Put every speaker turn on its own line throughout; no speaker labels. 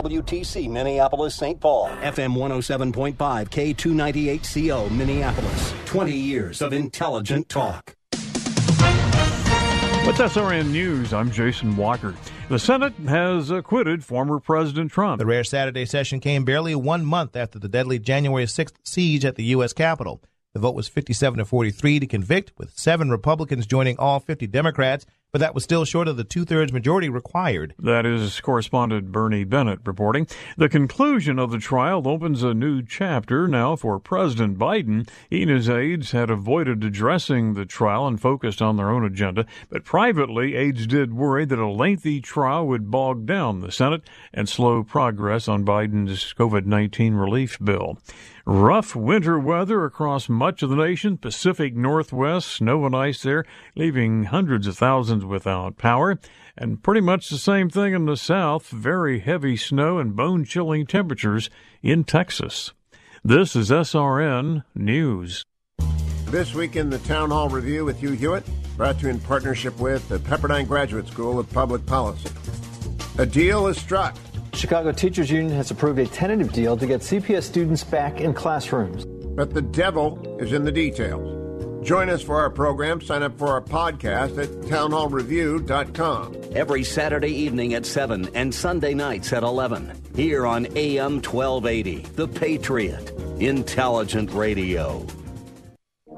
WTC Minneapolis St. Paul, FM 107.5, K298CO Minneapolis. 20 years of intelligent talk.
With SRN News, I'm Jason Walker. The Senate has acquitted former President Trump.
The rare Saturday session came barely one month after the deadly January 6th siege at the U.S. Capitol. The vote was 57 to 43 to convict, with seven Republicans joining all 50 Democrats but that was still short of the two thirds majority required.
That is correspondent Bernie Bennett reporting. The conclusion of the trial opens a new chapter now for President Biden. He and his aides had avoided addressing the trial and focused on their own agenda, but privately, aides did worry that a lengthy trial would bog down the Senate and slow progress on Biden's COVID 19 relief bill. Rough winter weather across much of the nation, Pacific Northwest, snow and ice there, leaving hundreds of thousands without power. And pretty much the same thing in the south, very heavy snow and bone chilling temperatures in Texas. This is SRN News.
This week in the Town Hall Review with Hugh Hewitt, brought to you in partnership with the Pepperdine Graduate School of Public Policy. A deal is struck
Chicago Teachers Union has approved a tentative deal to get CPS students back in classrooms.
But the devil is in the details. Join us for our program. Sign up for our podcast at townhallreview.com.
Every Saturday evening at 7 and Sunday nights at 11. Here on AM 1280, The Patriot. Intelligent Radio.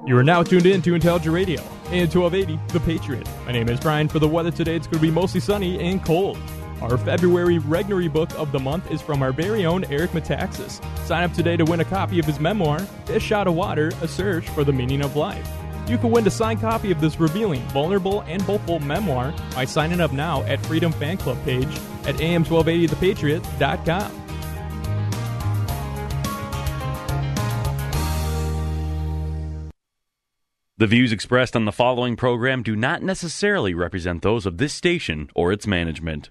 You are now tuned in to Intelligent Radio, AM 1280, The Patriot. My name is Brian. For the weather today, it's going to be mostly sunny and cold. Our February Regnery book of the month is from our very own Eric Metaxas. Sign up today to win a copy of his memoir, Fish Out of Water A Search for the Meaning of Life. You can win a signed copy of this revealing, vulnerable, and hopeful memoir by signing up now at Freedom Fan Club page at am1280thepatriot.com.
The views expressed on the following program do not necessarily represent those of this station or its management.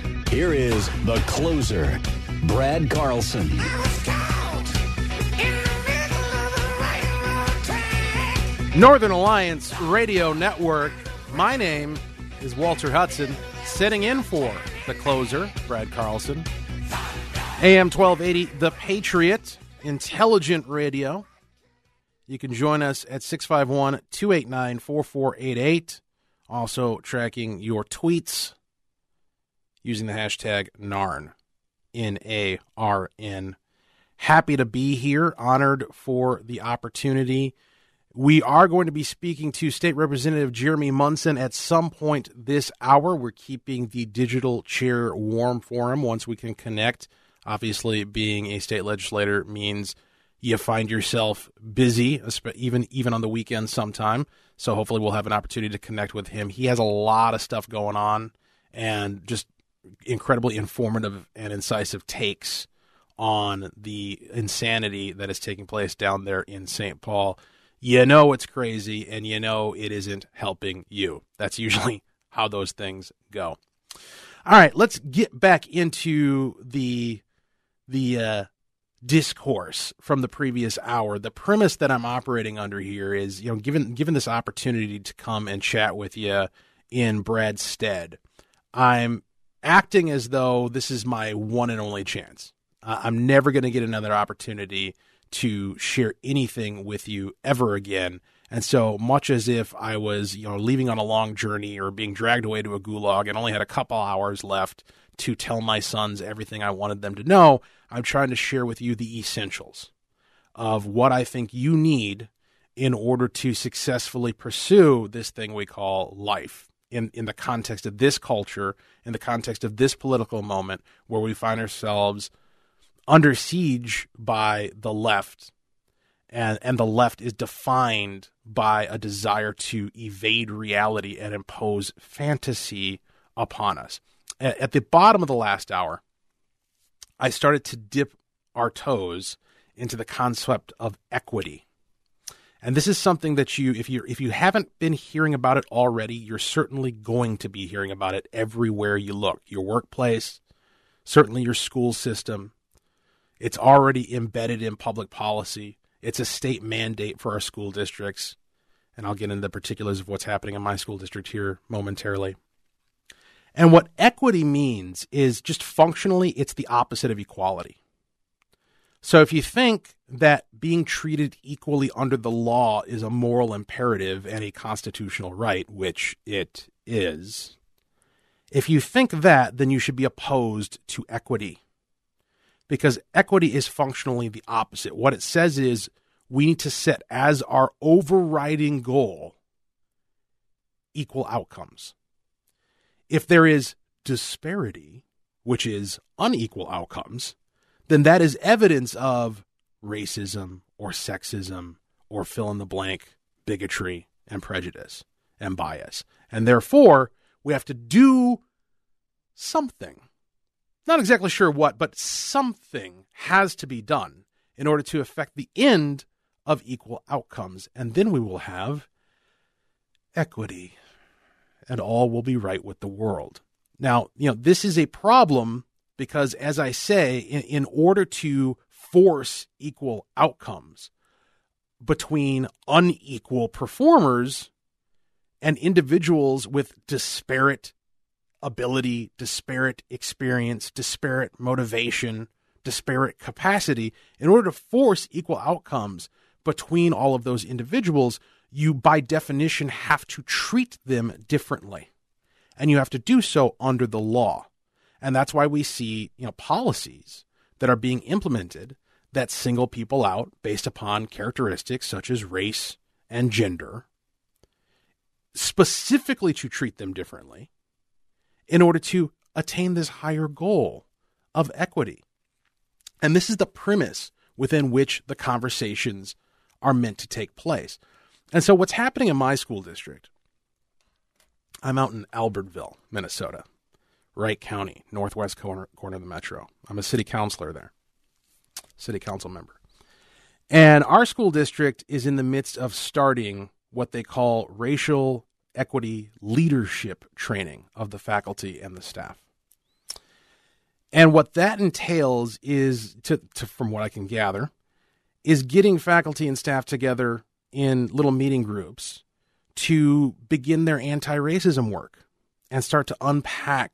Here is the closer, Brad Carlson.
Northern Alliance Radio Network. My name is Walter Hudson, sitting in for the closer, Brad Carlson. AM 1280, The Patriot, Intelligent Radio. You can join us at 651 289 4488. Also, tracking your tweets using the hashtag NARN. N A R N. Happy to be here, honored for the opportunity. We are going to be speaking to State Representative Jeremy Munson at some point this hour. We're keeping the digital chair warm for him once we can connect. Obviously, being a state legislator means you find yourself busy, even even on the weekend sometime. So hopefully, we'll have an opportunity to connect with him. He has a lot of stuff going on, and just incredibly informative and incisive takes on the insanity that is taking place down there in St. Paul. You know it's crazy, and you know it isn't helping you. That's usually how those things go. All right, let's get back into the the uh, discourse from the previous hour. The premise that I'm operating under here is, you know, given given this opportunity to come and chat with you in Brad's stead, I'm acting as though this is my one and only chance. Uh, I'm never going to get another opportunity to share anything with you ever again And so much as if I was, you know, leaving on a long journey or being dragged away to a gulag and only had a couple hours left to tell my sons everything I wanted them to know, I'm trying to share with you the essentials of what I think you need in order to successfully pursue this thing we call life in, in the context of this culture, in the context of this political moment where we find ourselves under siege by the left and and the left is defined by a desire to evade reality and impose fantasy upon us. At, at the bottom of the last hour, I started to dip our toes into the concept of equity. And this is something that you if you if you haven't been hearing about it already, you're certainly going to be hearing about it everywhere you look. Your workplace, certainly your school system. It's already embedded in public policy. It's a state mandate for our school districts. And I'll get into the particulars of what's happening in my school district here momentarily. And what equity means is just functionally, it's the opposite of equality. So if you think that being treated equally under the law is a moral imperative and a constitutional right, which it is, if you think that, then you should be opposed to equity because equity is functionally the opposite. What it says is we need to set as our overriding goal equal outcomes. If there is disparity, which is unequal outcomes, then that is evidence of racism or sexism or fill in the blank bigotry and prejudice and bias. And therefore, we have to do something not exactly sure what, but something has to be done in order to affect the end of equal outcomes. And then we will have equity and all will be right with the world. Now, you know, this is a problem because, as I say, in, in order to force equal outcomes between unequal performers and individuals with disparate ability, disparate experience, disparate motivation, disparate capacity, in order to force equal outcomes between all of those individuals, you by definition have to treat them differently. And you have to do so under the law. And that's why we see, you know, policies that are being implemented that single people out based upon characteristics such as race and gender, specifically to treat them differently in order to attain this higher goal of equity. And this is the premise within which the conversations are meant to take place. And so, what's happening in my school district, I'm out in Albertville, Minnesota, Wright County, northwest corner, corner of the metro. I'm a city councilor there, city council member. And our school district is in the midst of starting what they call racial equity leadership training of the faculty and the staff. And what that entails is, to, to, from what I can gather, is getting faculty and staff together in little meeting groups to begin their anti racism work and start to unpack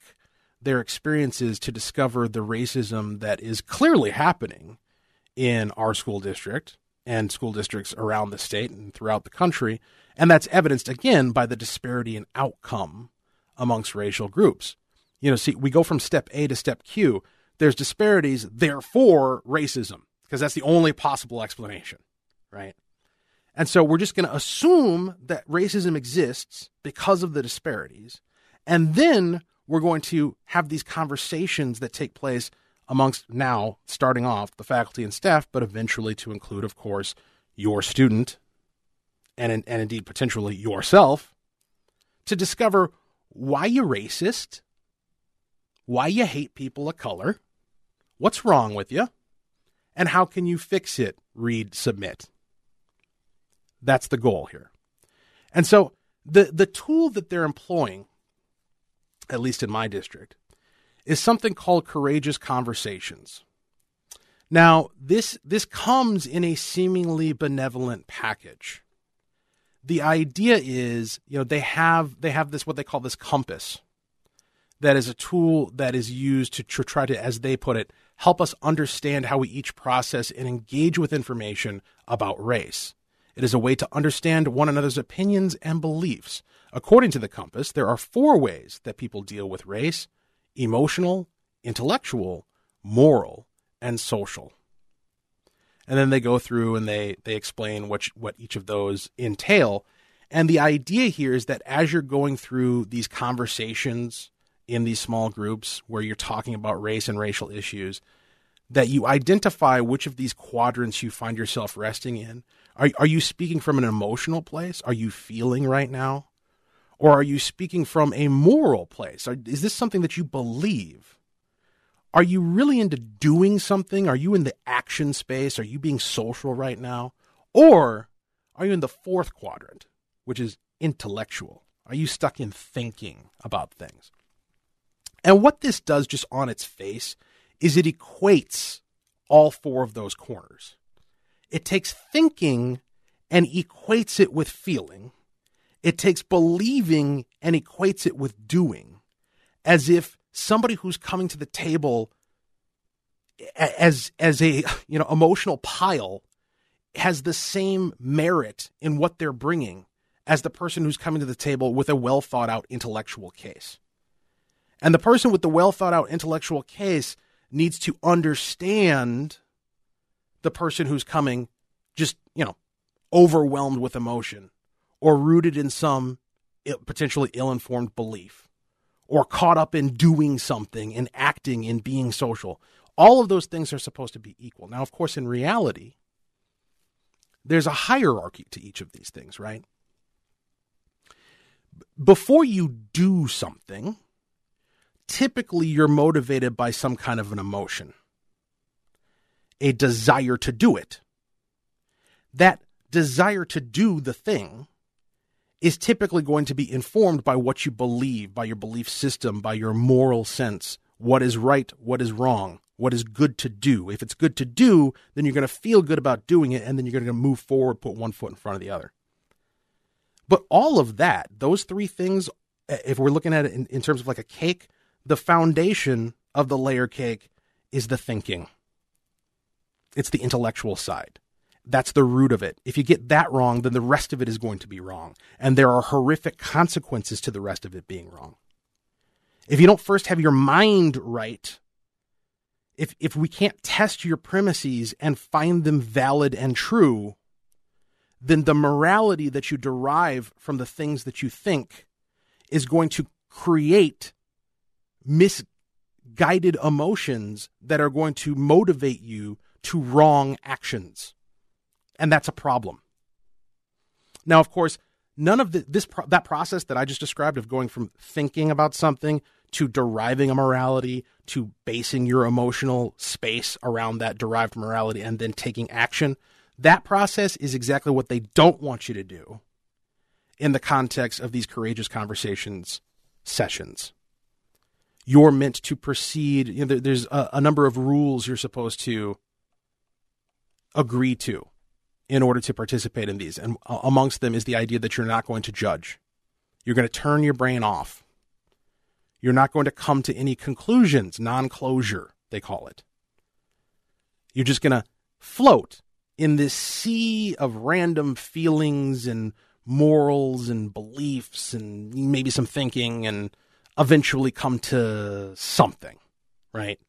their experiences to discover the racism that is clearly happening in our school district and school districts around the state and throughout the country. And that's evidenced again by the disparity in outcome amongst racial groups. You know, see, we go from step A to step Q. There's disparities, therefore racism, because that's the only possible explanation, right? And so we're just going to assume that racism exists because of the disparities. And then we're going to have these conversations that take place amongst now, starting off, the faculty and staff, but eventually to include, of course, your student and, and indeed potentially yourself to discover why you're racist, why you hate people of color, what's wrong with you, and how can you fix it, read, submit. That's the goal here. And so the, the tool that they're employing, at least in my district, is something called courageous conversations. Now, this this comes in a seemingly benevolent package. The idea is, you know, they have they have this what they call this compass. That is a tool that is used to tr- try to, as they put it, help us understand how we each process and engage with information about race. It is a way to understand one another's opinions and beliefs. According to the compass, there are four ways that people deal with race emotional, intellectual, moral, and social. And then they go through and they, they explain what, what each of those entail. And the idea here is that as you're going through these conversations in these small groups where you're talking about race and racial issues, that you identify which of these quadrants you find yourself resting in. Are, are you speaking from an emotional place? Are you feeling right now? Or are you speaking from a moral place? Are, is this something that you believe? Are you really into doing something? Are you in the action space? Are you being social right now? Or are you in the fourth quadrant, which is intellectual? Are you stuck in thinking about things? And what this does just on its face is it equates all four of those corners. It takes thinking and equates it with feeling. It takes believing and equates it with doing, as if somebody who's coming to the table as as a you know emotional pile has the same merit in what they're bringing as the person who's coming to the table with a well thought out intellectual case. And the person with the well thought out intellectual case needs to understand the person who's coming just, you know, overwhelmed with emotion or rooted in some potentially ill informed belief or caught up in doing something and acting and being social. All of those things are supposed to be equal. Now, of course, in reality, there's a hierarchy to each of these things, right? Before you do something, typically you're motivated by some kind of an emotion, a desire to do it. That desire to do the thing is typically going to be informed by what you believe, by your belief system, by your moral sense. What is right, what is wrong, what is good to do. If it's good to do, then you're going to feel good about doing it, and then you're going to move forward, put one foot in front of the other. But all of that, those three things, uh, if we're looking at it in, in terms of like a cake, the foundation of the layer cake is the thinking. It's the intellectual side. That's the root of it. If you get that wrong, then the rest of it is going to be wrong. And there are horrific consequences to the rest of it being wrong. If you don't first have your mind right, if, if we can't test your premises and find them valid and true, then the morality that you derive from the things that you think is going to create misguided emotions that are going to motivate you to wrong actions. And that's a problem. Now, of course, none of the, this that process that I just described of going from thinking about something to deriving a morality to basing your emotional space around that derived morality and then taking action, that process is exactly what they don't want you to do in the context of these courageous conversations sessions you're meant to proceed. You know, there, there's a, a number of rules you're supposed to agree to in order to participate in these. And amongst them is the idea that you're not going to judge. You're going to turn your brain off. You're not going to come to any conclusions, non closure, they call it. You're just going to float in this sea of random feelings and morals and beliefs and maybe some thinking and eventually come to something, right?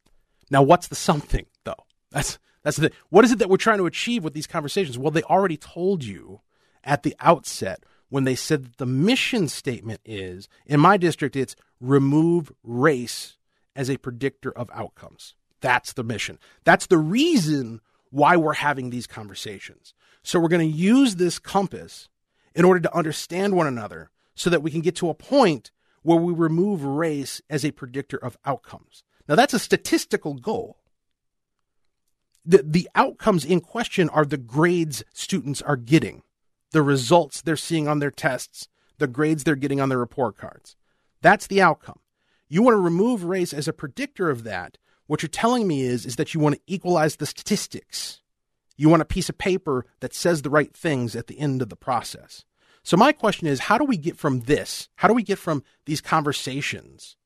Now, what's the something though? That's that's the what is it that we're trying to achieve with these conversations? Well, they already told you at the outset when they said that the mission statement is in my district it's remove race as a predictor of outcomes. That's the mission. That's the reason why we're having these conversations. So we're going to use this compass in order to understand one another so that we can get to a point where we remove race as a predictor of outcomes. Now, that's a statistical goal. The, the outcomes in question are the grades students are getting, the results they're seeing on their tests, the grades they're getting on their report cards. That's the outcome. You want to remove race as a predictor of that. What you're telling me is, is that you want to equalize the statistics. You want a piece of paper that says the right things at the end of the process. So my question is, how do we get from this? How do we get from these conversations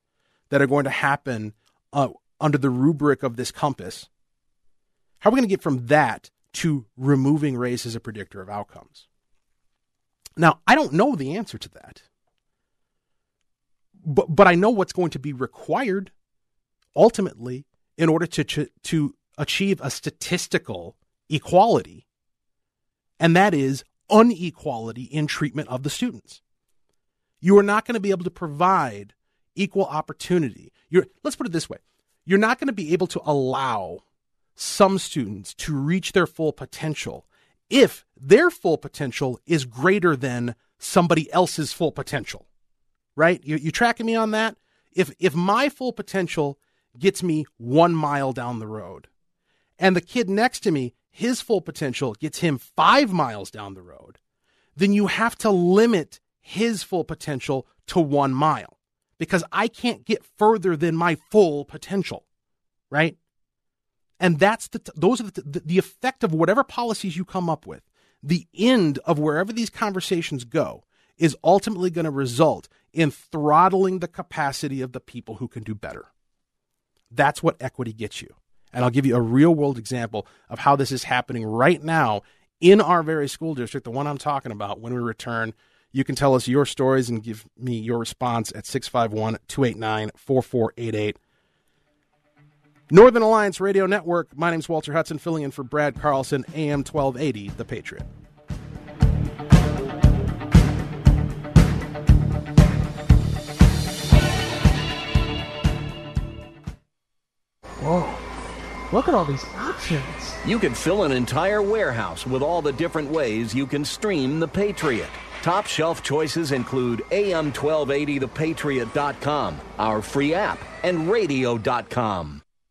that are going to happen uh, under the rubric of this compass? How are we going to get from that to removing race as a predictor of outcomes? Now, I don't know the answer to that. But, but I know what's going to be required ultimately in order to, to, to achieve a statistical equality, and that is unequality in treatment of the students. You are not going to be able to provide equal opportunity. You're, let's put it this way you're not going to be able to allow some students to reach their full potential if their full potential is greater than somebody else's full potential. Right? You, you tracking me on that? If if my full potential gets me one mile down the road, and the kid next to me, his full potential gets him five miles down the road, then you have to limit his full potential to one mile because I can't get further than my full potential, right? And that's the those are the, the, the effect of whatever policies you come up with. The end of wherever these conversations go is ultimately going to result in throttling the capacity of the people who can do better. That's what equity gets you. And I'll give you a real world example of how this is happening right now in our very school district, the one I'm talking about, when we return. You can tell us your stories and give me your response at 651 289 4488. Northern Alliance Radio Network. My name's Walter Hudson, filling in for Brad Carlson, AM 1280, The Patriot.
Whoa. Look at all these options.
You can fill an entire warehouse with all the different ways you can stream The Patriot. Top shelf choices include AM1280thepatriot.com, our free app, and radio.com.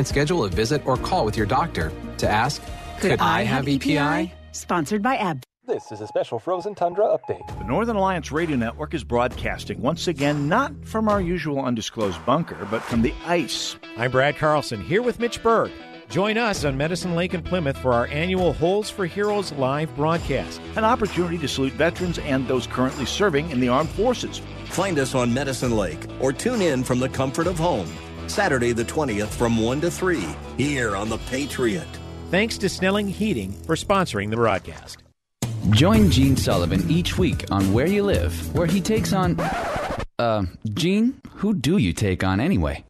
and schedule a visit or call with your doctor to ask
Could, Could I, I, have EPI? EPI? Sponsored by AbbVie.
This is a special Frozen Tundra update.
The Northern Alliance Radio Network is broadcasting once again not from our usual undisclosed bunker, but from the ice.
I'm Brad Carlson here with Mitch Berg. Join us on Medicine Lake in Plymouth for our annual Holes for Heroes live broadcast.
An opportunity to salute veterans and those currently serving in the armed forces.
Find us on Medicine Lake or tune in from the comfort of home. Saturday the 20th from 1 to 3 here on The Patriot.
Thanks to Snelling Heating for sponsoring the broadcast.
Join Gene Sullivan each week on Where You Live, where he takes on. Uh, Gene, who do you take on anyway?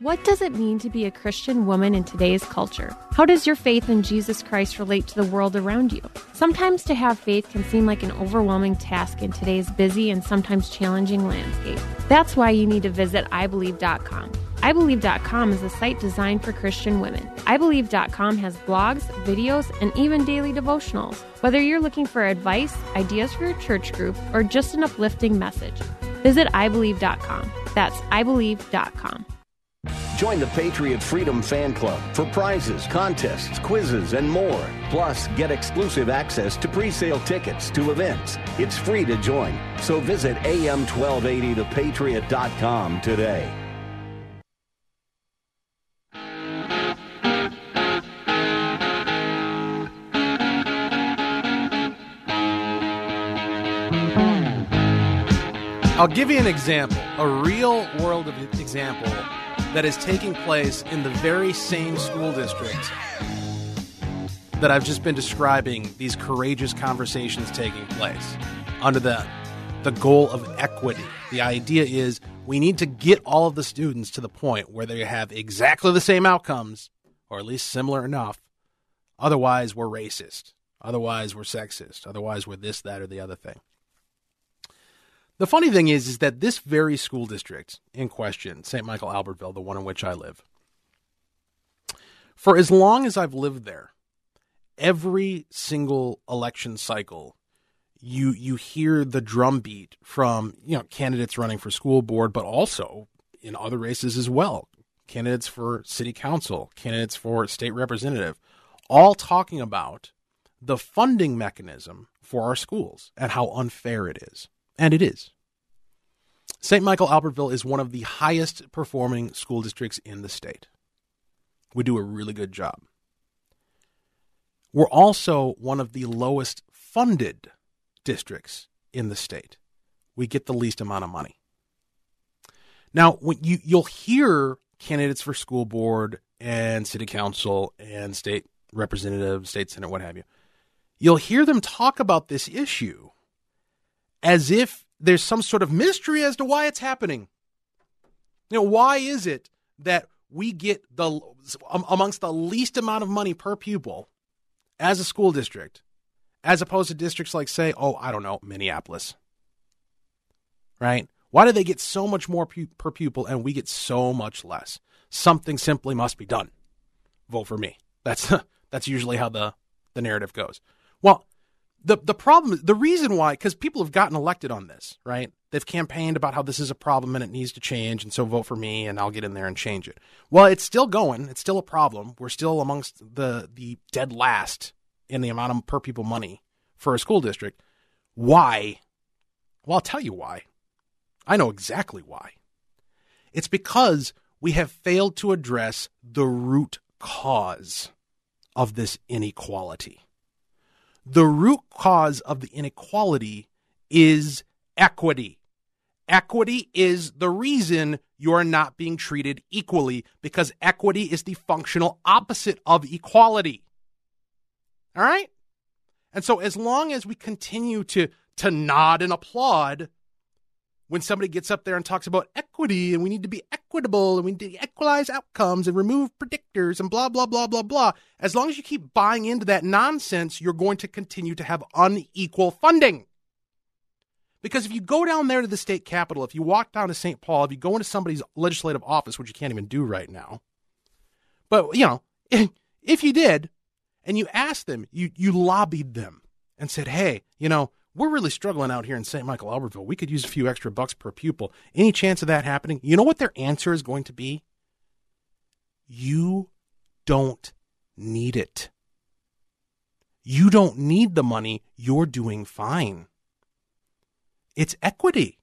What does it mean to be a Christian woman in today's culture? How does your faith in Jesus Christ relate to the world around you? Sometimes to have faith can seem like an overwhelming task in today's busy and sometimes challenging landscape. That's why you need to visit iBelieve.com. iBelieve.com is a site designed for Christian women. iBelieve.com has blogs, videos, and even daily devotionals. Whether you're looking for advice, ideas for your church group, or just an uplifting message, visit iBelieve.com. That's iBelieve.com.
Join the Patriot Freedom Fan Club for prizes, contests, quizzes, and more. Plus, get exclusive access to pre-sale tickets to events. It's free to join. So visit am1280thepatriot.com today.
I'll give you an example, a real world example that is taking place in the very same school district that I've just been describing these courageous conversations taking place. under the the goal of equity. The idea is we need to get all of the students to the point where they have exactly the same outcomes, or at least similar enough. Otherwise, we're racist. Otherwise, we're sexist. Otherwise, we're this, that, or the other thing. The funny thing is, is that this very school district in question, St. Michael Albertville, the one in which I live, for as long as I've lived there, every single election cycle, you you hear the drumbeat from you know candidates running for school board, but also in other races as well, candidates for city council, candidates for state representative, all talking about the funding mechanism for our schools and how unfair it is. And it is. St. Michael Albertville is one of the highest performing school districts in the state. We do a really good job. We're also one of the lowest funded districts in the state. We get the least amount of money. Now, when you you'll hear candidates for school board and city council and state representative, state senate, what have you, you'll hear them talk about this issue as if there's some sort of mystery as to why it's happening. You know, why is it that we get the amongst the least amount of money per pupil as a school district, as opposed to districts like, say, oh, I don't know, Minneapolis, right? Why do they get so much more pu- per pupil and we get so much less? Something simply must be done. Vote for me. That's that's usually how the the narrative goes. Well, the the problem, the reason why, because people have gotten elected on this, right? They've campaigned about how this is a problem and it needs to change, and so vote for me, and I'll get in there and change it. Well, it's still going. It's still a problem. We're still amongst the the dead last in the amount of per people money for a school district. Why? Well, I'll tell you why. I know exactly why. It's because we have failed to address the root cause of this inequality the root cause of the inequality is equity. Equity is the reason you are not being treated equally because equity is the functional opposite of equality. All right? And so as long as we continue to to nod and applaud when somebody gets up there and talks about equity and we need to be equitable and we need to equalize outcomes and remove predictors and blah, blah, blah, blah, blah, as long as you keep buying into that nonsense, you're going to continue to have unequal funding. Because if you go down there to the state capitol, if you walk down to St. Paul, if you go into somebody's legislative office, which you can't even do right now, but you know, if you did, and you asked them, you you lobbied them and said, "Hey, you know, we're really struggling out here in St. Michael Albertville. We could use a few extra bucks per pupil. Any chance of that happening? You know what their answer is going to be? You don't need it. You don't need the money. You're doing fine. It's equity,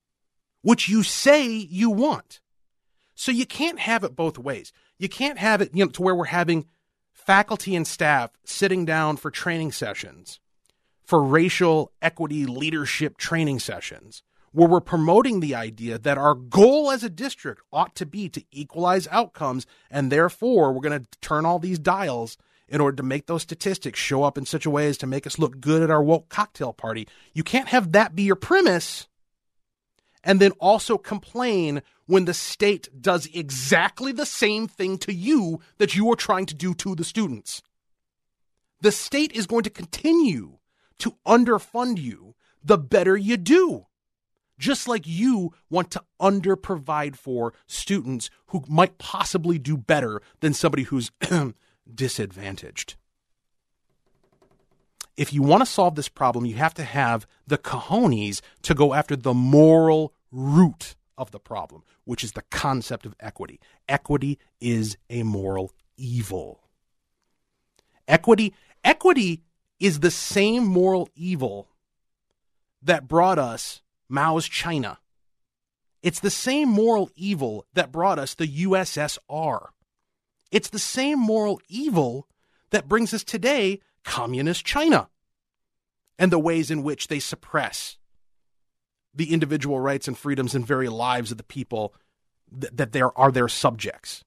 which you say you want. So you can't have it both ways. You can't have it you know, to where we're having faculty and staff sitting down for training sessions for racial equity leadership training sessions where we're promoting the idea that our goal as a district ought to be to equalize outcomes and therefore we're going to turn all these dials in order to make those statistics show up in such a way as to make us look good at our woke cocktail party. You can't have that be your premise and then also complain when the state does exactly the same thing to you that you are trying to do to the students. The state is going to continue to underfund you, the better you do. Just like you want to underprovide for students who might possibly do better than somebody who's disadvantaged. If you want to solve this problem, you have to have the cojones to go after the moral root of the problem, which is the concept of equity. Equity is a moral evil. Equity, equity is the same moral evil that brought us Mao's China. It's the same moral evil that brought us the USSR. It's the same moral evil that brings us today communist China and the ways in which they suppress the individual rights and freedoms and very lives of the people that, that there are their subjects.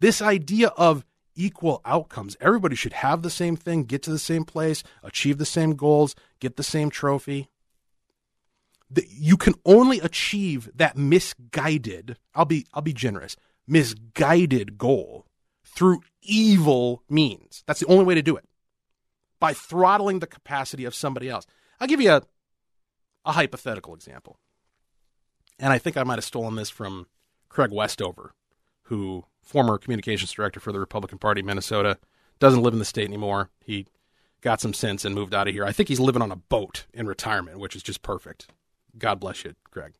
This idea of equal outcomes. Everybody should have the same thing, get to the same place, achieve the same goals, get the same trophy. you can only achieve that misguided, I'll be I'll be generous, misguided goal through evil means. That's the only way to do it. By throttling the capacity of somebody else. I'll give you a a hypothetical example. And I think I might have stolen this from Craig Westover, who former communications director for the Republican Party Minnesota, doesn't live in the state anymore. He got some sense and moved out of here. I think he's living on a boat in retirement, which is just perfect. God bless you, Greg.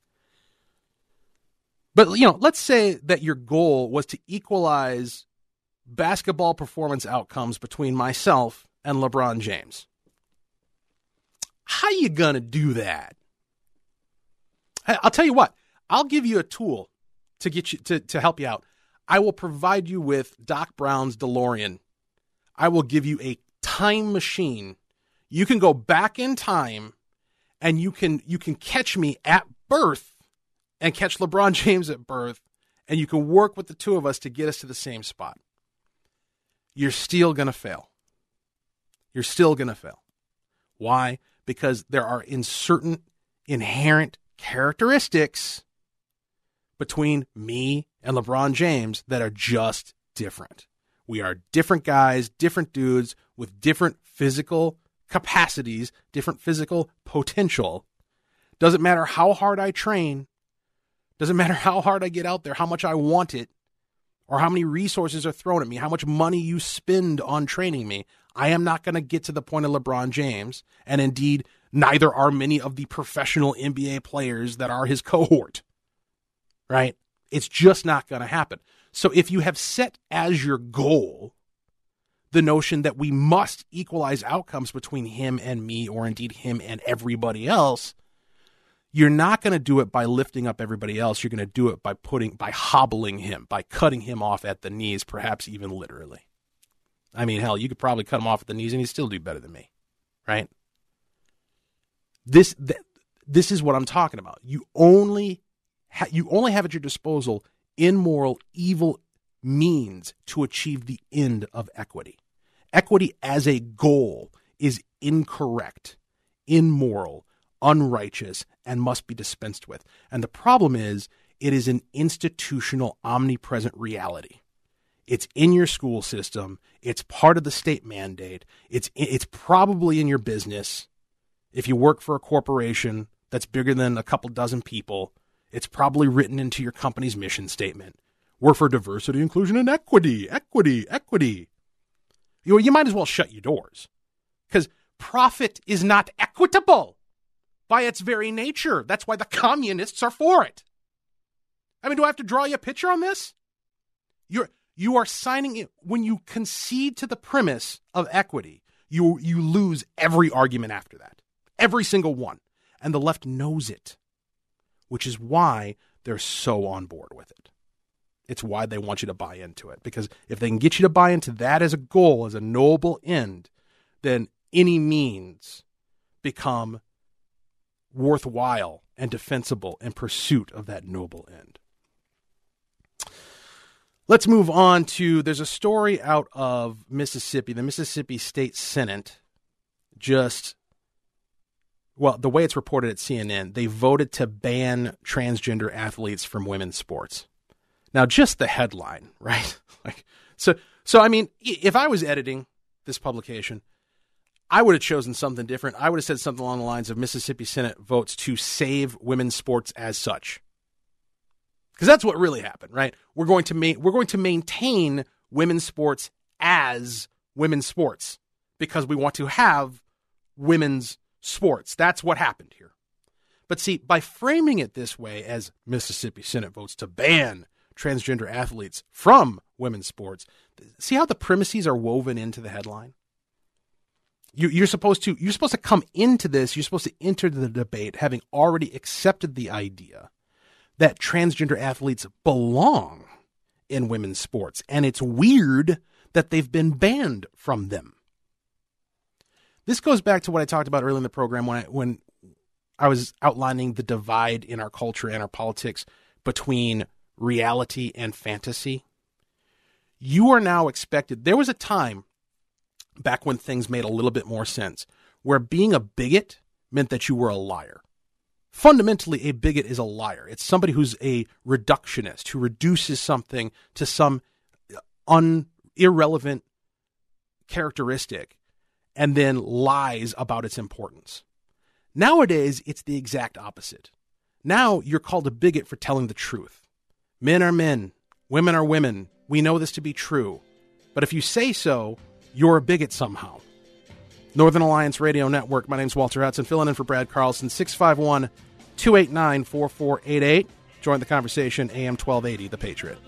But you know, let's say that your goal was to equalize basketball performance outcomes between myself and LeBron James. How you gonna do that? I'll tell you what. I'll give you a tool to get you to, to help you out. I will provide you with Doc Brown's DeLorean. I will give you a time machine. You can go back in time and you can you can catch me at birth and catch LeBron James at birth and you can work with the two of us to get us to the same spot. You're still going to fail. You're still going to fail. Why? Because there are in certain inherent characteristics between me and LeBron James that are just different. We are different guys, different dudes with different physical capacities, different physical potential. Doesn't matter how hard I train, doesn't matter how hard I get out there, how much I want it, or how many resources are thrown at me, how much money you spend on training me. I am not going to get to the point of LeBron James. And indeed, neither are many of the professional NBA players that are his cohort. Right? It's just not going to happen. So if you have set as your goal the notion that we must equalize outcomes between him and me, or indeed him and everybody else, you're not going to do it by lifting up everybody else. You're going to do it by putting, by hobbling him, by cutting him off at the knees, perhaps even literally. I mean, hell, you could probably cut him off at the knees and he'd still do better than me, right? This, th- this is what I'm talking about. You only, ha- you only have at your disposal immoral, evil means to achieve the end of equity. Equity as a goal is incorrect, immoral, unrighteous, and must be dispensed with. And the problem is, it is an institutional, omnipresent reality. It's in your school system. It's part of the state mandate. It's it's probably in your business. If you work for a corporation that's bigger than a couple dozen people, it's probably written into your company's mission statement. We're for diversity, inclusion, and equity. Equity, equity. You, you might as well shut your doors because profit is not equitable by its very nature. That's why the communists are for it. I mean, do I have to draw you a picture on this? You're you are signing it when you concede to the premise of equity. You you lose every argument after that, every single one, and the left knows it, which is why they're so on board with it. It's why they want you to buy into it. Because if they can get you to buy into that as a goal, as a noble end, then any means become worthwhile and defensible in pursuit of that noble end. Let's move on to there's a story out of Mississippi. The Mississippi State Senate just well, the way it's reported at CNN, they voted to ban transgender athletes from women's sports. Now, just the headline, right? like, so, so I mean, if I was editing this publication, I would have chosen something different. I would have said something along the lines of Mississippi Senate votes to save women's sports as such, because that's what really happened, right? We're going to ma- we're going to maintain women's sports as women's sports because we want to have women's sports. That's what happened here. But see, by framing it this way as Mississippi Senate votes to ban transgender athletes from women's sports. See how the premises are woven into the headline? You, are supposed to you're supposed to come into this. You're supposed to enter the debate having already accepted the idea that transgender athletes belong in women's sports, and it's weird that they've been banned from them. This goes back to what I talked about earlier in the program when I, when I was outlining the divide in our culture and our politics between reality and fantasy, you are now expected. There was a time back when things made a little bit more sense where being a bigot meant that you were a liar. fundamentally a bigot is a liar. It's somebody who's a reductionist who reduces something to some un irrelevant characteristic and then lies about its importance. Nowadays, it's the exact opposite. Now you're called a bigot for telling the truth. Men are men, women are women. We know this to be true. But if you say so, you're a bigot somehow. Northern Alliance Radio Network. My name's Walter Hudson, filling in for Brad Carlson, 651 289 4488. Join the conversation, AM 1280, The Patriot.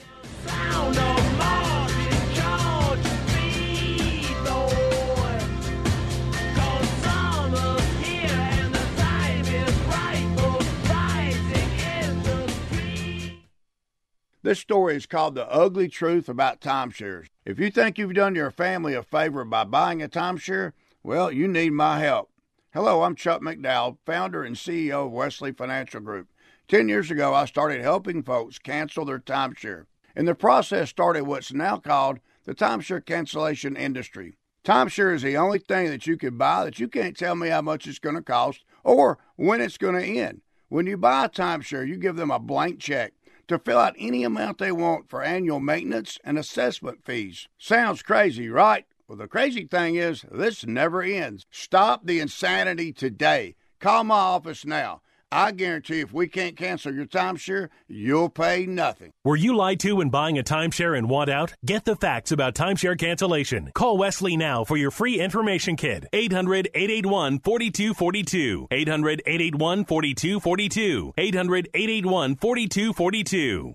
This story is called The Ugly Truth About Timeshares. If you think you've done your family a favor by buying a timeshare, well, you need my help. Hello, I'm Chuck McDowell, founder and CEO of Wesley Financial Group. Ten years ago, I started helping folks cancel their timeshare. And the process started what's now called the timeshare cancellation industry. Timeshare is the only thing that you can buy that you can't tell me how much it's going to cost or when it's going to end. When you buy a timeshare, you give them a blank check to fill out any amount they want for annual maintenance and assessment fees. Sounds crazy, right? Well, the crazy thing is, this never ends. Stop the insanity today. Call my office now. I guarantee if we can't cancel your timeshare, you'll pay nothing.
Were you lied to when buying a timeshare and want out? Get the facts about timeshare cancellation. Call Wesley now for your free information kit. 800 881 4242. 800 881 4242. 800 881 4242.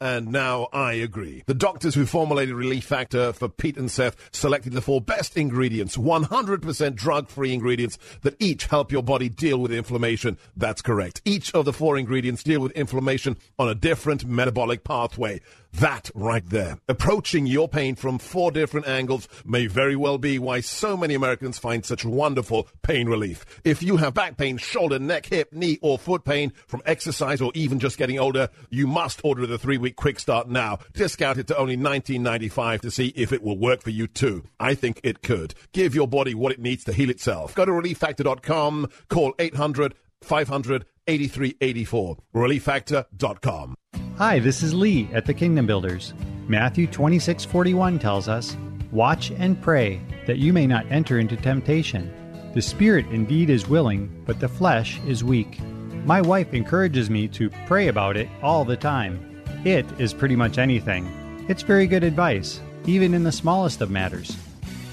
And now I agree. The doctors who formulated Relief Factor for Pete and Seth selected the four best ingredients, 100% drug free ingredients that each help your body deal with inflammation. That's correct. Each of the four ingredients deal with inflammation on a different metabolic pathway. That right there, approaching your pain from four different angles, may very well be why so many Americans find such wonderful pain relief. If you have back pain, shoulder, neck, hip, knee, or foot pain from exercise or even just getting older, you must order the three week quick start now. Discount it to only $19.95 to see if it will work for you too. I think it could. Give your body what it needs to heal itself. Go to relieffactor.com, call 800 500 8384. Relieffactor.com.
Hi, this is Lee at the Kingdom Builders. Matthew 26:41 tells us, "Watch and pray that you may not enter into temptation. The spirit indeed is willing, but the flesh is weak." My wife encourages me to pray about it all the time. It is pretty much anything. It's very good advice, even in the smallest of matters.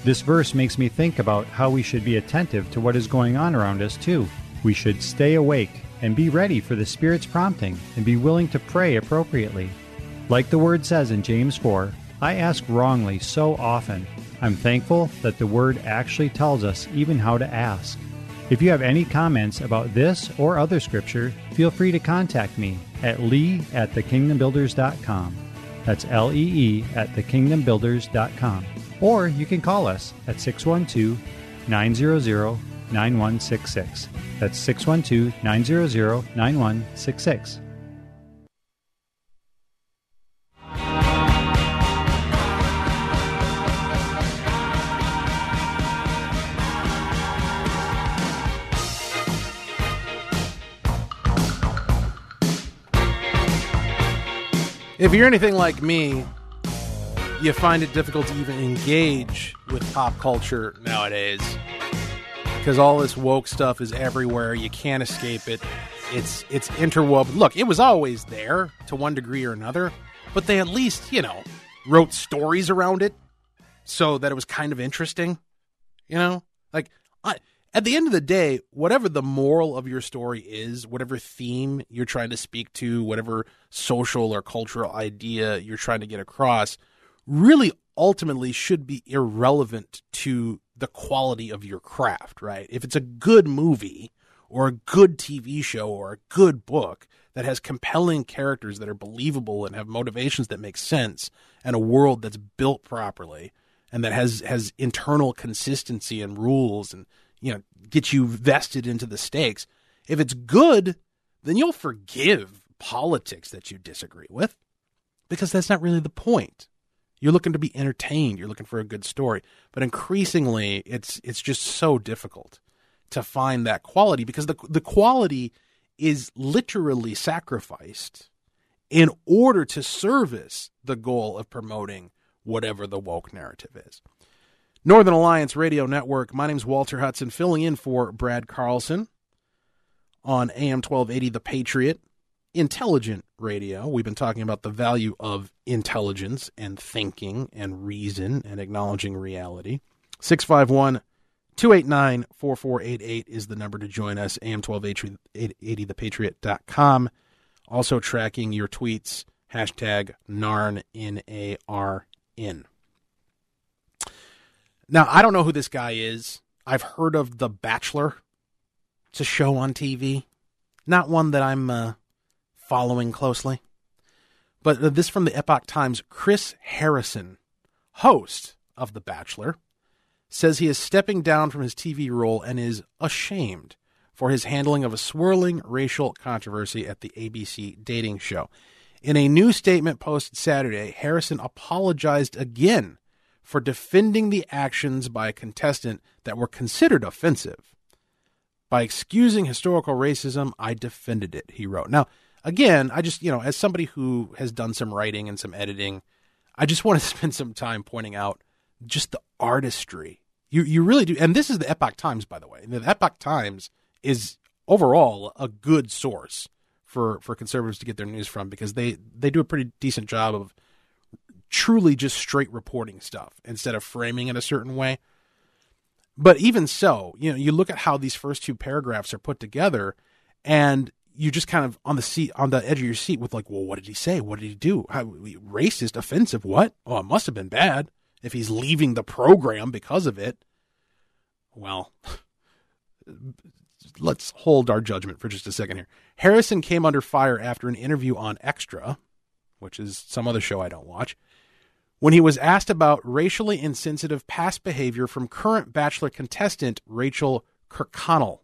This verse makes me think about how we should be attentive to what is going on around us, too. We should stay awake and be ready for the Spirit's prompting and be willing to pray appropriately. Like the Word says in James 4, I ask wrongly so often. I'm thankful that the Word actually tells us even how to ask. If you have any comments about this or other scripture, feel free to contact me at lee at thekingdombuilders.com. That's L E E at thekingdombuilders.com. Or you can call us at 612 900 9166. That's 612 900 9166.
If you're anything like me, you find it difficult to even engage with pop culture nowadays because all this woke stuff is everywhere. You can't escape it. It's it's interwoven. Look, it was always there to one degree or another, but they at least you know wrote stories around it so that it was kind of interesting. You know, like I, at the end of the day, whatever the moral of your story is, whatever theme you're trying to speak to, whatever social or cultural idea you're trying to get across, really ultimately should be irrelevant to the quality of your craft, right? If it's a good movie or a good TV show or a good book that has compelling characters that are believable and have motivations that make sense and a world that's built properly and that has has internal consistency and rules and you know get you vested into the stakes if it's good then you'll forgive politics that you disagree with because that's not really the point. You're looking to be entertained, you're looking for a good story. But increasingly it's it's just so difficult to find that quality because the the quality is literally sacrificed in order to service the goal of promoting whatever the woke narrative is. Northern Alliance Radio Network. My name's Walter Hudson, filling in for Brad Carlson on AM 1280 The Patriot. Intelligent radio. We've been talking about the value of intelligence and thinking and reason and acknowledging reality. 651 289 4488 is the number to join us. AM 1280 thepatriot.com. Also tracking your tweets. Hashtag NARN, N A R N. Now, I don't know who this guy is. I've heard of The Bachelor. It's a show on TV, not one that I'm uh, following closely. But this from the Epoch Times Chris Harrison, host of The Bachelor, says he is stepping down from his TV role and is ashamed for his handling of a swirling racial controversy at the ABC dating show. In a new statement posted Saturday, Harrison apologized again for defending the actions by a contestant that were considered offensive. By excusing historical racism, I defended it, he wrote. Now, again, I just, you know, as somebody who has done some writing and some editing, I just want to spend some time pointing out just the artistry. You you really do. And this is the Epoch Times, by the way. The Epoch Times is overall a good source for for conservatives to get their news from because they they do a pretty decent job of truly just straight reporting stuff instead of framing it a certain way. But even so, you know, you look at how these first two paragraphs are put together and you just kind of on the seat on the edge of your seat with like, well, what did he say? What did he do? How, racist, offensive, what? Oh, it must have been bad if he's leaving the program because of it. Well, let's hold our judgment for just a second here. Harrison came under fire after an interview on Extra, which is some other show I don't watch, when he was asked about racially insensitive past behavior from current Bachelor contestant Rachel Kirkconnell.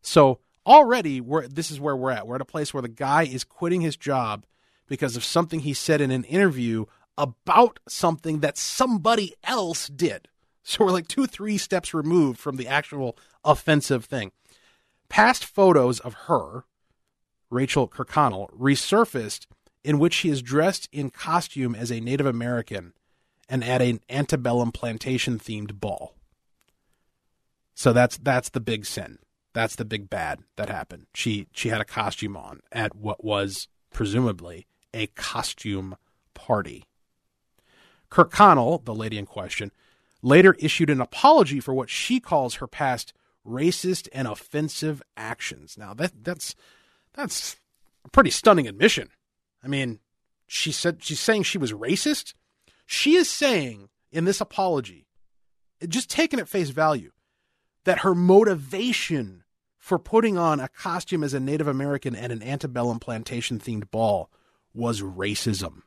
So already we're, this is where we're at. We're at a place where the guy is quitting his job because of something he said in an interview about something that somebody else did. So we're like two, three steps removed from the actual offensive thing. Past photos of her, Rachel Kirkconnell, resurfaced in which she is dressed in costume as a Native American and at an antebellum plantation themed ball. So that's that's the big sin. That's the big bad that happened. She she had a costume on at what was presumably a costume party. Kirkconnell, the lady in question, later issued an apology for what she calls her past racist and offensive actions. Now that that's that's a pretty stunning admission. I mean, she said she's saying she was racist. She is saying in this apology, just taking at face value, that her motivation for putting on a costume as a Native American at an antebellum plantation themed ball was racism.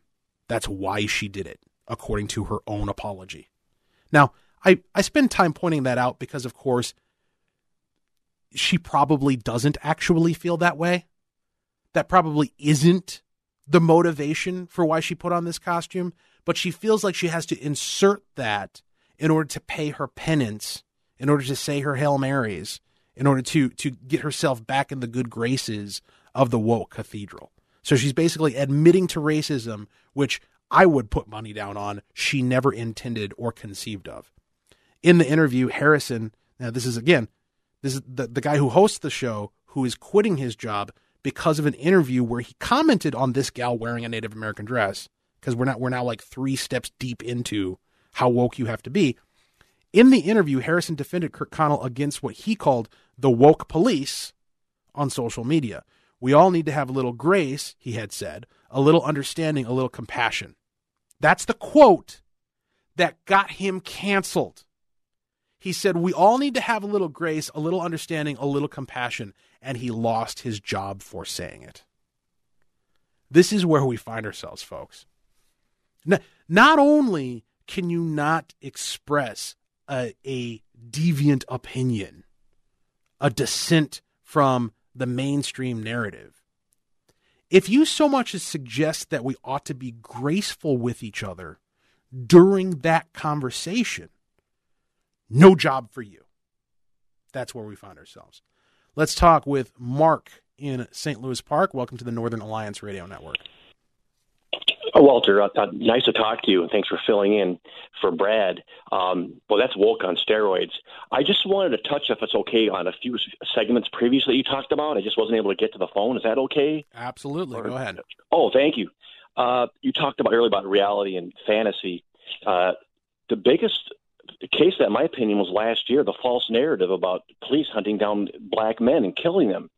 That's why she did it, according to her own apology. Now, I, I spend time pointing that out because, of course, she probably doesn't actually feel that way. That probably isn't the motivation for why she put on this costume, but she feels like she has to insert that in order to pay her penance, in order to say her Hail Marys, in order to to get herself back in the good graces of the woke cathedral. So she's basically admitting to racism, which I would put money down on she never intended or conceived of. In the interview, Harrison, now this is again, this is the, the guy who hosts the show who is quitting his job because of an interview where he commented on this gal wearing a Native American dress. Because we're not we're now like three steps deep into how woke you have to be. In the interview, Harrison defended Kirkconnell against what he called the woke police on social media. We all need to have a little grace, he had said, a little understanding, a little compassion. That's the quote that got him canceled. He said, We all need to have a little grace, a little understanding, a little compassion. And he lost his job for saying it. This is where we find ourselves, folks. Not only can you not express a, a deviant opinion, a dissent from the mainstream narrative, if you so much as suggest that we ought to be graceful with each other during that conversation, no job for you. That's where we find ourselves. Let's talk with Mark in St. Louis Park. Welcome to the Northern Alliance Radio Network.
Oh, Walter, uh, uh, nice to talk to you, and thanks for filling in for Brad. Um, well, that's woke on steroids. I just wanted to touch, if it's okay, on a few segments previously you talked about. I just wasn't able to get to the phone. Is that okay?
Absolutely. Or, Go ahead.
Oh, thank you. Uh, you talked about earlier about reality and fantasy. Uh, the biggest case that, in my opinion, was last year the false narrative about police hunting down black men and killing them.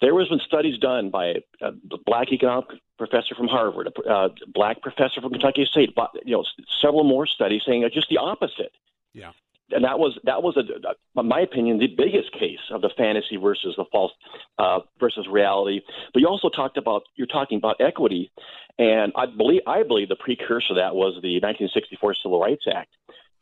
There was been studies done by a black economic professor from Harvard, a uh, black professor from Kentucky State, but, you know, several more studies saying just the opposite.
Yeah.
And that was that was, a, in my opinion, the biggest case of the fantasy versus the false uh, versus reality. But you also talked about you're talking about equity, and I believe I believe the precursor to that was the 1964 Civil Rights Act,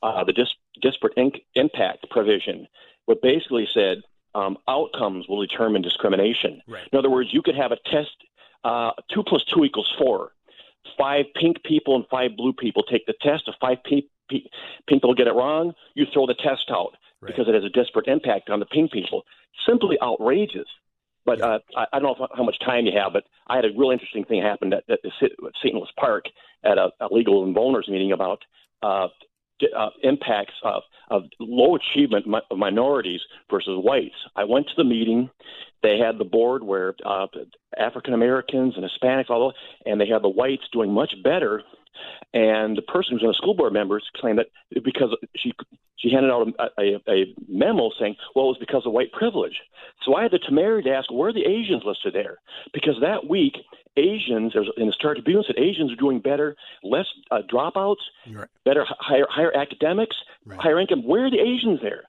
uh, the dis- disparate in- impact provision, what basically said um, outcomes will determine discrimination.
Right.
In other words, you could have a test uh, two plus two equals four. Five pink people and five blue people take the test. If five pink, pink people get it wrong, you throw the test out right. because it has a disparate impact on the pink people. Simply outrageous. But uh, I, I don't know how much time you have, but I had a real interesting thing happen at, at, St. Louis Park at a, a legal and owners meeting about uh, uh, impacts of, of low achievement of minorities versus whites. I went to the meeting. They had the board where uh, African Americans and Hispanics, all, and they had the whites doing much better. And the person who's on the school board members claimed that because she she handed out a, a, a memo saying, well, it was because of white privilege. So I had the temerity to ask, where are the Asians listed there? Because that week, Asians, in the Star Tribune said Asians are doing better, less uh, dropouts,
right.
better, higher, higher academics,
right.
higher income. Where are the Asians there?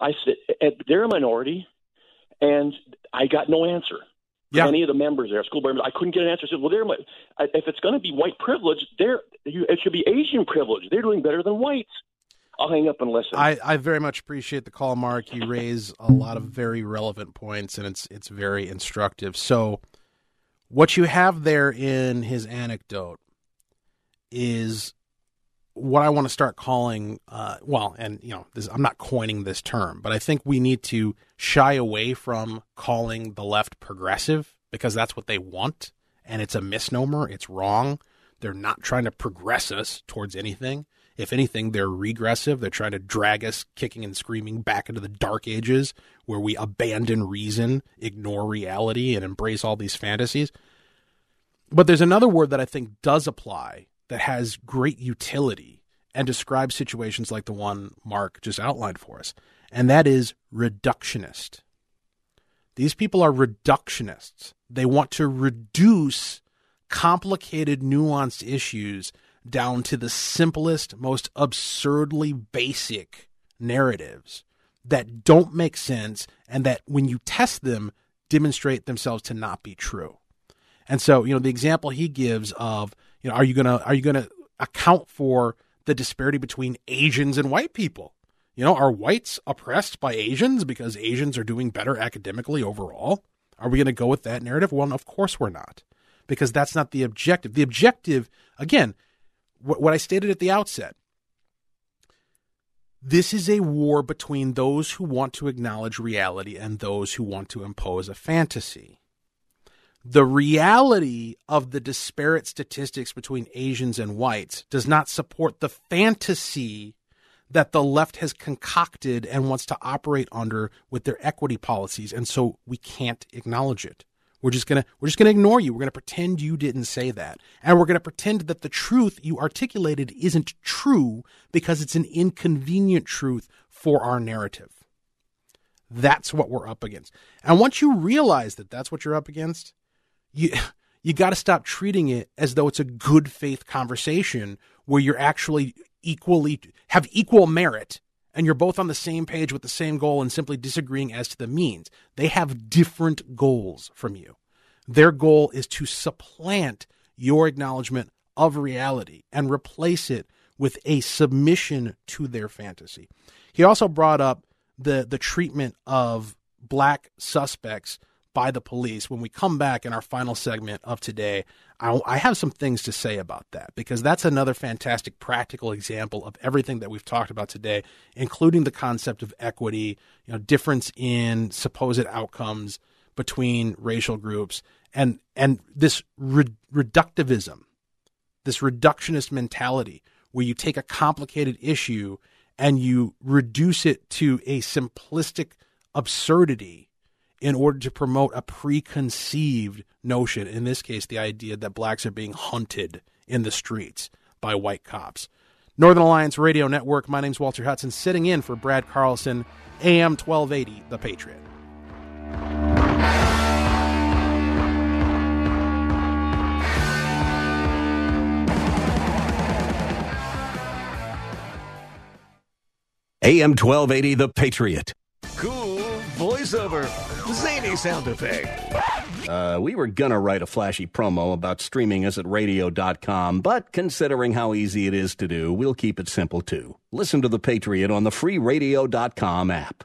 I said they're a minority, and I got no answer.
Yeah.
Any of the members there, school board members, I couldn't get an answer. I said, "Well, they're my, if it's going to be white privilege, they're it should be Asian privilege. They're doing better than whites." I'll hang up and listen.
I, I very much appreciate the call, Mark. You raise a lot of very relevant points, and it's it's very instructive. So, what you have there in his anecdote is what I want to start calling. Uh, well, and you know, this, I'm not coining this term, but I think we need to shy away from calling the left progressive because that's what they want, and it's a misnomer. It's wrong. They're not trying to progress us towards anything. If anything, they're regressive. They're trying to drag us kicking and screaming back into the dark ages where we abandon reason, ignore reality, and embrace all these fantasies. But there's another word that I think does apply that has great utility and describes situations like the one Mark just outlined for us, and that is reductionist. These people are reductionists. They want to reduce complicated, nuanced issues down to the simplest, most absurdly basic narratives that don't make sense and that when you test them demonstrate themselves to not be true. And so, you know, the example he gives of, you know, are you going to are you to account for the disparity between Asians and white people? You know, are whites oppressed by Asians because Asians are doing better academically overall? Are we going to go with that narrative? Well, of course we're not. Because that's not the objective. The objective, again, what I stated at the outset. This is a war between those who want to acknowledge reality and those who want to impose a fantasy. The reality of the disparate statistics between Asians and whites does not support the fantasy that the left has concocted and wants to operate under with their equity policies. And so we can't acknowledge it. We're just gonna we're just gonna ignore you. We're gonna pretend you didn't say that, and we're gonna pretend that the truth you articulated isn't true because it's an inconvenient truth for our narrative. That's what we're up against. And once you realize that that's what you're up against, you you got to stop treating it as though it's a good faith conversation where you're actually equally have equal merit and you're both on the same page with the same goal and simply disagreeing as to the means. They have different goals from you. Their goal is to supplant your acknowledgement of reality and replace it with a submission to their fantasy. He also brought up the the treatment of black suspects by the police. When we come back in our final segment of today, I, I, have some things to say about that because that's another fantastic practical example of everything that we've talked about today, including the concept of equity, you know, difference in supposed outcomes between racial groups, and and this re- reductivism, this reductionist mentality where you take a complicated issue and you reduce it to a simplistic absurdity in order to promote a preconceived notion. In this case, the idea that blacks are being hunted in the streets by white cops. Northern Alliance Radio Network. My name's Walter Hudson, sitting in for Brad Carlson, AM 1280, The Patriot.
AM 1280, The Patriot.
Cool zany sound effect.
Uh, we were gonna write a flashy promo about streaming us at radio.com, but considering how easy it is to do, we'll keep it simple too. Listen to The Patriot on the free radio.com app.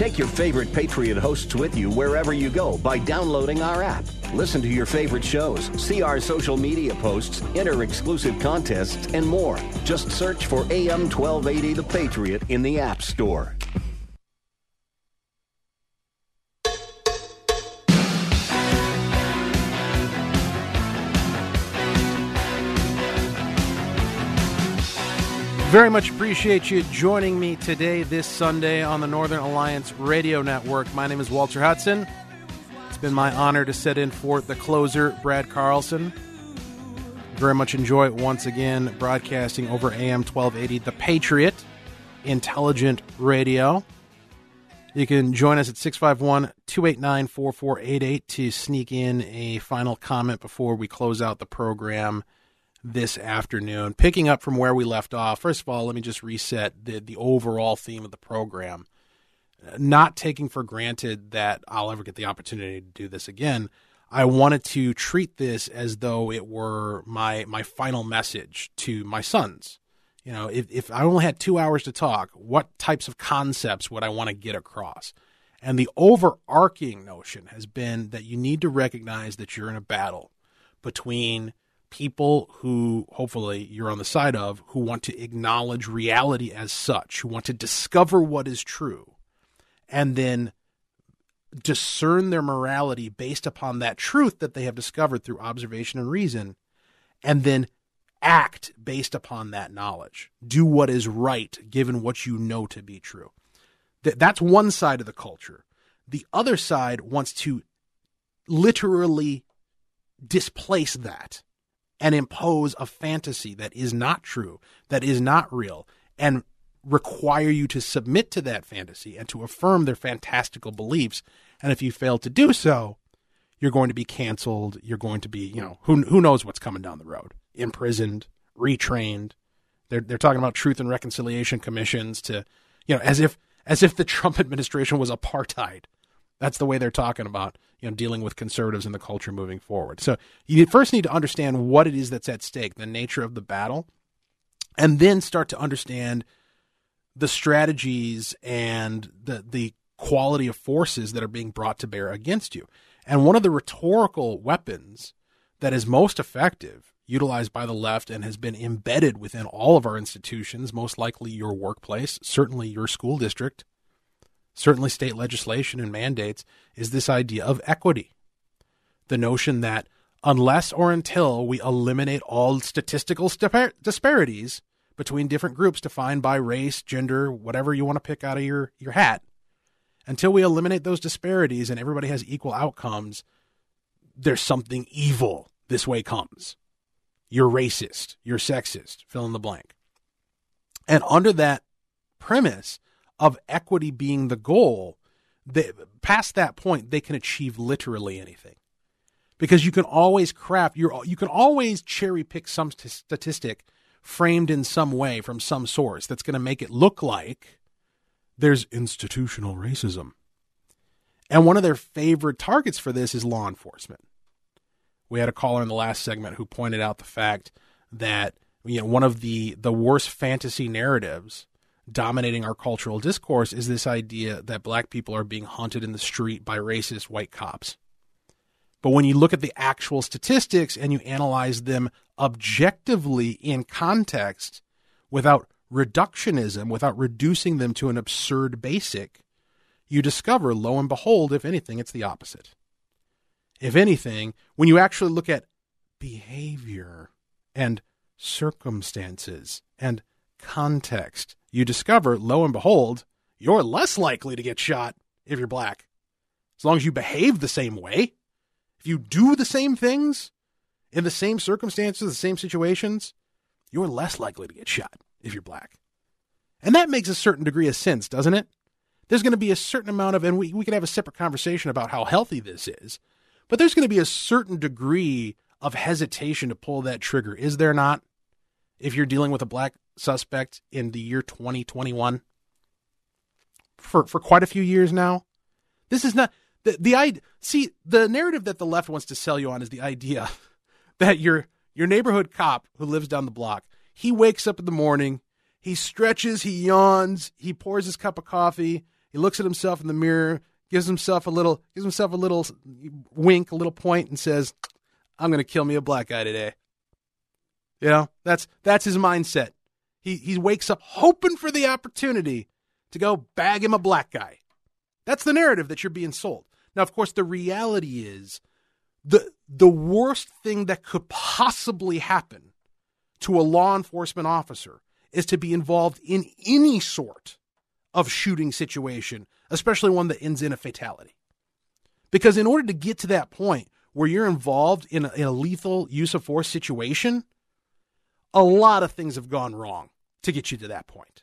Take your favorite Patriot hosts with you wherever you go by downloading our app. Listen to your favorite shows, see our social media posts, enter exclusive contests, and more. Just search for AM 1280 The Patriot in the App Store.
Very much appreciate you joining me today, this Sunday, on the Northern Alliance Radio Network. My name is Walter Hudson. It's been my honor to set in for the closer, Brad Carlson. Very much enjoy once again broadcasting over AM 1280, The Patriot, intelligent radio. You can join us at 651 289 4488 to sneak in a final comment before we close out the program this afternoon. Picking up from where we left off, first of all, let me just reset the, the overall theme of the program. Not taking for granted that I'll ever get the opportunity to do this again. I wanted to treat this as though it were my my final message to my sons. You know, if, if I only had two hours to talk, what types of concepts would I want to get across? And the overarching notion has been that you need to recognize that you're in a battle between people who hopefully you're on the side of who want to acknowledge reality as such, who want to discover what is true, and then discern their morality based upon that truth that they have discovered through observation and reason, and then act based upon that knowledge. Do what is right given what you know to be true. Th- that's one side of the culture. The other side wants to literally displace that and impose a fantasy that is not true, that is not real, and require you to submit to that fantasy and to affirm their fantastical beliefs. And if you fail to do so, you're going to be canceled. You're going to be, you know, who who knows what's coming down the road? Imprisoned, retrained. They're they're talking about truth and reconciliation commissions to, you know, as if as if the Trump administration was apartheid. That's the way they're talking about, you know, dealing with conservatives and the culture moving forward. So you first need to understand what it is that's at stake, the nature of the battle, and then start to understand the strategies and the the quality of forces that are being brought to bear against you. And one of the rhetorical weapons that is most effective, utilized by the left, and has been embedded within all of our institutions, most likely your workplace, certainly your school district, certainly state legislation and mandates, is this idea of equity. The notion that unless or until we eliminate all statistical stipar- disparities between different groups defined by race, gender, whatever you want to pick out of your, your hat, until we eliminate those disparities and everybody has equal outcomes, there's something evil this way comes. You're racist, you're sexist, fill in the blank. And under that premise of equity being the goal, past that point, they can achieve literally anything. Because you can always craft, you're, you can always cherry pick some st- statistic framed in some way from some source that's going to make it look like there's institutional racism. And one of their favorite targets for this is law enforcement. We had a caller in the last segment who pointed out the fact that you know one of the the worst fantasy narratives dominating our cultural discourse is this idea that black people are being hunted in the street by racist white cops. But when you look at the actual statistics and you analyze them objectively in context without reductionism, without reducing them to an absurd basic, you discover, lo and behold, if anything, it's the opposite. If anything, when you actually look at behavior and circumstances and context, you discover, lo and behold, you're less likely to get shot if you're black. As long as you behave the same way, if you do the same things in the same circumstances, the same situations, you're less likely to get shot if you're black. And that makes a certain degree of sense, doesn't it? There's going to be a certain amount of, and we, we could have a separate conversation about how healthy this is, but there's going to be a certain degree of hesitation to pull that trigger, is there not? If you're dealing with a black suspect in the year 2021 for for quite a few years now. This is not the the idea. See, the narrative that the left wants to sell you on is the idea that your your neighborhood cop who lives down the block, he wakes up in the morning, he stretches, he yawns, he pours his cup of coffee, he looks at himself in the mirror, gives himself a little gives himself a little wink, a little point, and says, "I'm going to kill me a black guy today." You know, that's that's his mindset. He he wakes up hoping for the opportunity to go bag him a black guy. That's the narrative that you're being sold. Now, of course, the reality is the the worst thing that could possibly happen to a law enforcement officer is to be involved in any sort of shooting situation, especially one that ends in a fatality. Because in order to get to that point where you're involved in a, in a lethal use of force situation, a lot of things have gone wrong to get you to that point.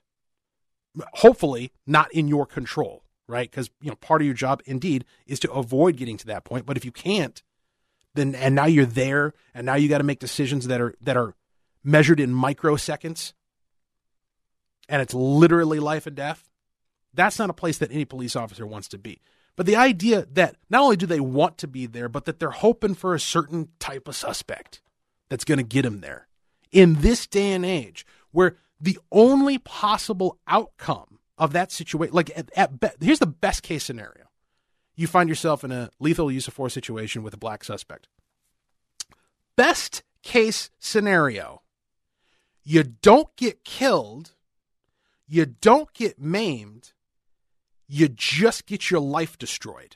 Hopefully, not in your control, right? Because you know part of your job, indeed, is to avoid getting to that point. But if you can't, then and now you're there, and now you got to make decisions that are that are measured in microseconds, and it's literally life and death. That's not a place that any police officer wants to be. But the idea that not only do they want to be there, but that they're hoping for a certain type of suspect that's going to get them there in this day and age where the only possible outcome of that situation, like at, at be, here's the best case scenario. You find yourself in a lethal use of force situation with a black suspect. best case scenario, you don't get killed, you don't get maimed, you just get your life destroyed.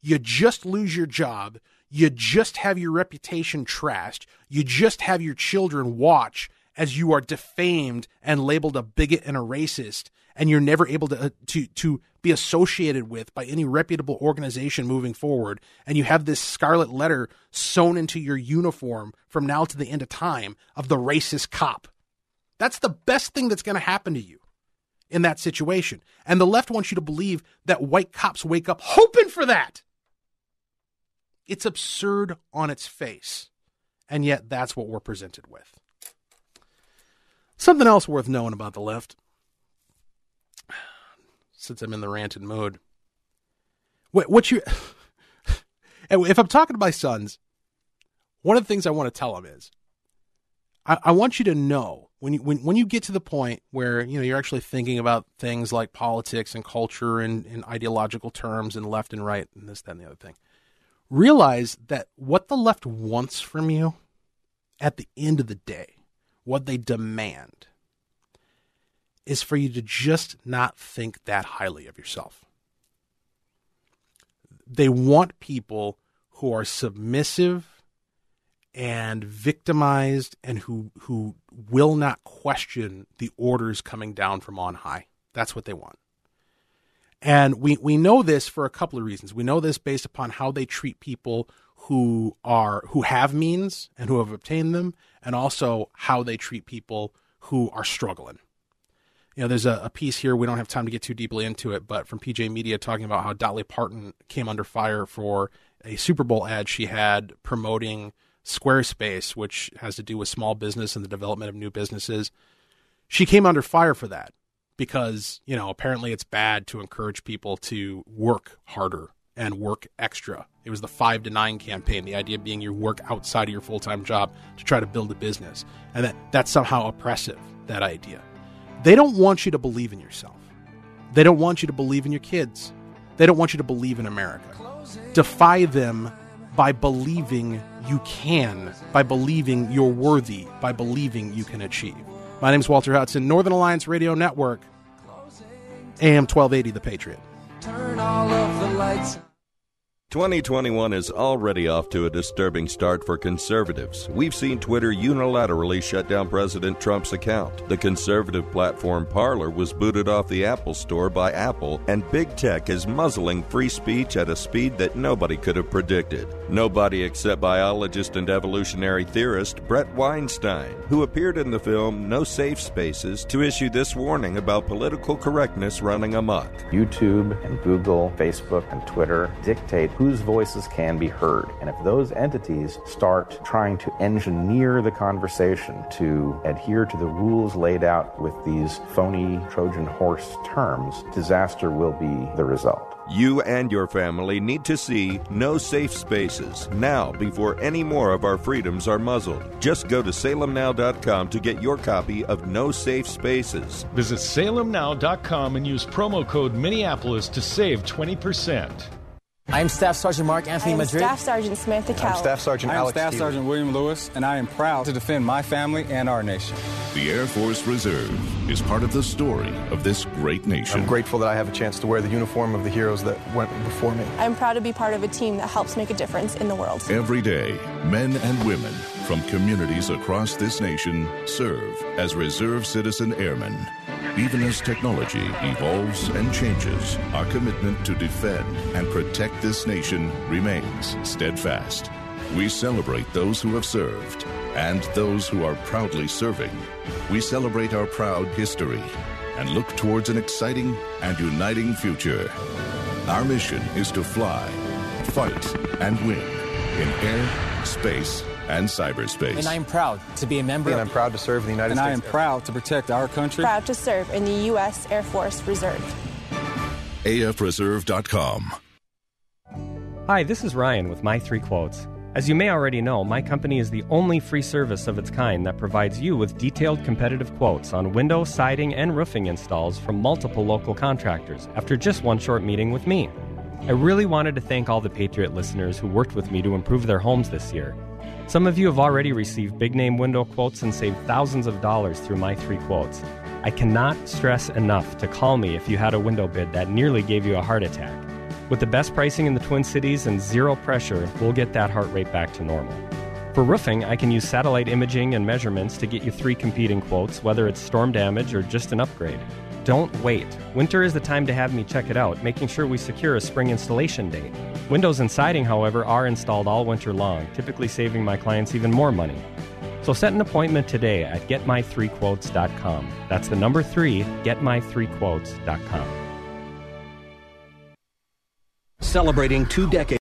You just lose your job. You just have your reputation trashed. You just have your children watch as you are defamed and labeled a bigot and a racist, and you're never able to uh, to to be associated with by any reputable organization moving forward. And you have this scarlet letter sewn into your uniform from now to the end of time of the racist cop. That's the best thing that's going to happen to you in that situation. And the left wants you to believe that white cops wake up hoping for that. It's absurd on its face. And yet, that's what we're presented with. Something else worth knowing about the left, since I'm in the ranted mood. What, what you, if I'm talking to my sons, one of the things I want to tell them is, I, I want you to know when you when, when you get to the point where you know you're actually thinking about things like politics and culture and, and ideological terms and left and right and this that and the other thing realize that what the left wants from you at the end of the day, what they demand, is for you to just not think that highly of yourself. They want people who are submissive and victimized and who who will not question the orders coming down from on high. That's what they want. And we, we know this for a couple of reasons. We know this based upon how they treat people who are who have means and who have obtained them, and also how they treat people who are struggling. You know, there's a, a piece here, we don't have time to get too deeply into it, but from PJ Media talking about how Dolly Parton came under fire for a Super Bowl ad she had promoting Squarespace, which has to do with small business and the development of new businesses. She came under fire for that because you know apparently it's bad to encourage people to work harder and work extra. It was the five to nine campaign. The idea being you work outside of your full time job to try to build a business, and that that's somehow oppressive. That idea. They don't want you to believe in yourself. They don't want you to believe in your kids. They don't want you to believe in America. Defy them by believing you can, by believing you're worthy, by believing you can achieve. My name is Walter Hudson, Northern Alliance Radio Network, AM 1280, The Patriot.
2021 is already off to a disturbing start for conservatives. We've seen Twitter unilaterally shut down President Trump's account. The conservative platform Parler was booted off the Apple Store by Apple, and big tech is muzzling free speech at a speed that nobody could have predicted. Nobody except biologist and evolutionary theorist Bret Weinstein, who appeared in the film No Safe Spaces to issue this warning about political correctness running amok.
YouTube and Google, Facebook and Twitter dictate whose voices can be heard. And if those entities start trying to engineer the conversation to adhere to the rules laid out with these phony Trojan horse terms, disaster will be the result.
You and your family need to see No Safe Spaces now before any more of our freedoms are muzzled. Just go to salemnow.com to get your copy of No Safe Spaces.
Visit salemnow.com and use promo code Minneapolis to save 20%.
I'm Staff Sergeant Mark Anthony
I am
Madrid.
Staff Sergeant Samantha Cowell.
I'm Staff Sergeant
I am Staff Sergeant William Lewis, and I am proud to defend my family and our nation.
The Air Force Reserve is part of the story of this great nation.
I'm grateful that I have a chance to wear the uniform of the heroes that went before me.
I'm proud to be part of a team that helps make a difference in the world.
Every day, men and women from communities across this nation serve as reserve citizen airmen. Even as technology evolves and changes, our commitment to defend and protect this nation remains steadfast. We celebrate those who have served and those who are proudly serving. We celebrate our proud history and look towards an exciting and uniting future. Our mission is to fly, fight, and win in air, space, and cyberspace.
And I am proud to be a member.
And I'm proud to serve in the United
and
States.
And I am proud to protect our country.
Proud to serve in the U.S. Air Force Reserve.
AFReserve.com.
Hi, this is Ryan with My Three Quotes. As you may already know, my company is the only free service of its kind that provides you with detailed competitive quotes on window, siding, and roofing installs from multiple local contractors after just one short meeting with me. I really wanted to thank all the Patriot listeners who worked with me to improve their homes this year. Some of you have already received big name window quotes and saved thousands of dollars through my three quotes. I cannot stress enough to call me if you had a window bid that nearly gave you a heart attack. With the best pricing in the Twin Cities and zero pressure, we'll get that heart rate back to normal. For roofing, I can use satellite imaging and measurements to get you three competing quotes, whether it's storm damage or just an upgrade. Don't wait. Winter is the time to have me check it out, making sure we secure a spring installation date. Windows and siding, however, are installed all winter long, typically saving my clients even more money. So set an appointment today at getmy3quotes.com. That's the number three, getmy3quotes.com.
Celebrating two decades.